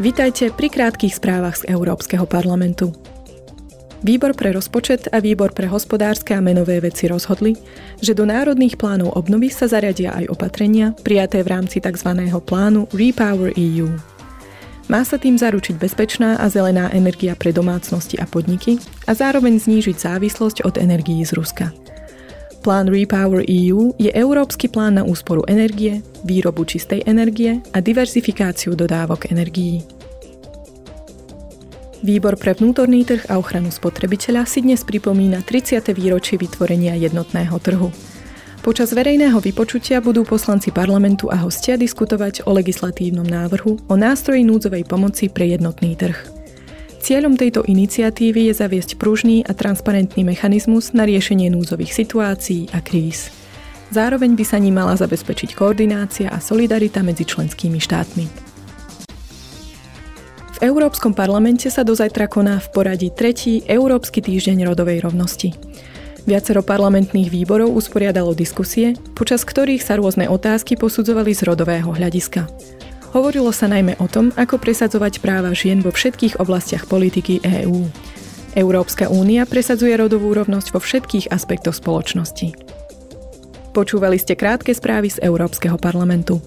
Vítajte pri krátkých správach z Európskeho parlamentu. Výbor pre rozpočet a Výbor pre hospodárske a menové veci rozhodli, že do národných plánov obnovy sa zariadia aj opatrenia prijaté v rámci tzv. plánu Repower EU. Má sa tým zaručiť bezpečná a zelená energia pre domácnosti a podniky a zároveň znížiť závislosť od energií z Ruska. Plán Repower EU je európsky plán na úsporu energie, výrobu čistej energie a diverzifikáciu dodávok energií. Výbor pre vnútorný trh a ochranu spotrebiteľa si dnes pripomína 30. výročie vytvorenia jednotného trhu. Počas verejného vypočutia budú poslanci parlamentu a hostia diskutovať o legislatívnom návrhu o nástroji núdzovej pomoci pre jednotný trh. Cieľom tejto iniciatívy je zaviesť pružný a transparentný mechanizmus na riešenie núdzových situácií a kríz. Zároveň by sa ním mala zabezpečiť koordinácia a solidarita medzi členskými štátmi. Európskom parlamente sa do zajtra koná v poradí tretí Európsky týždeň rodovej rovnosti. Viacero parlamentných výborov usporiadalo diskusie, počas ktorých sa rôzne otázky posudzovali z rodového hľadiska. Hovorilo sa najmä o tom, ako presadzovať práva žien vo všetkých oblastiach politiky EÚ. Európska únia presadzuje rodovú rovnosť vo všetkých aspektoch spoločnosti. Počúvali ste krátke správy z Európskeho parlamentu.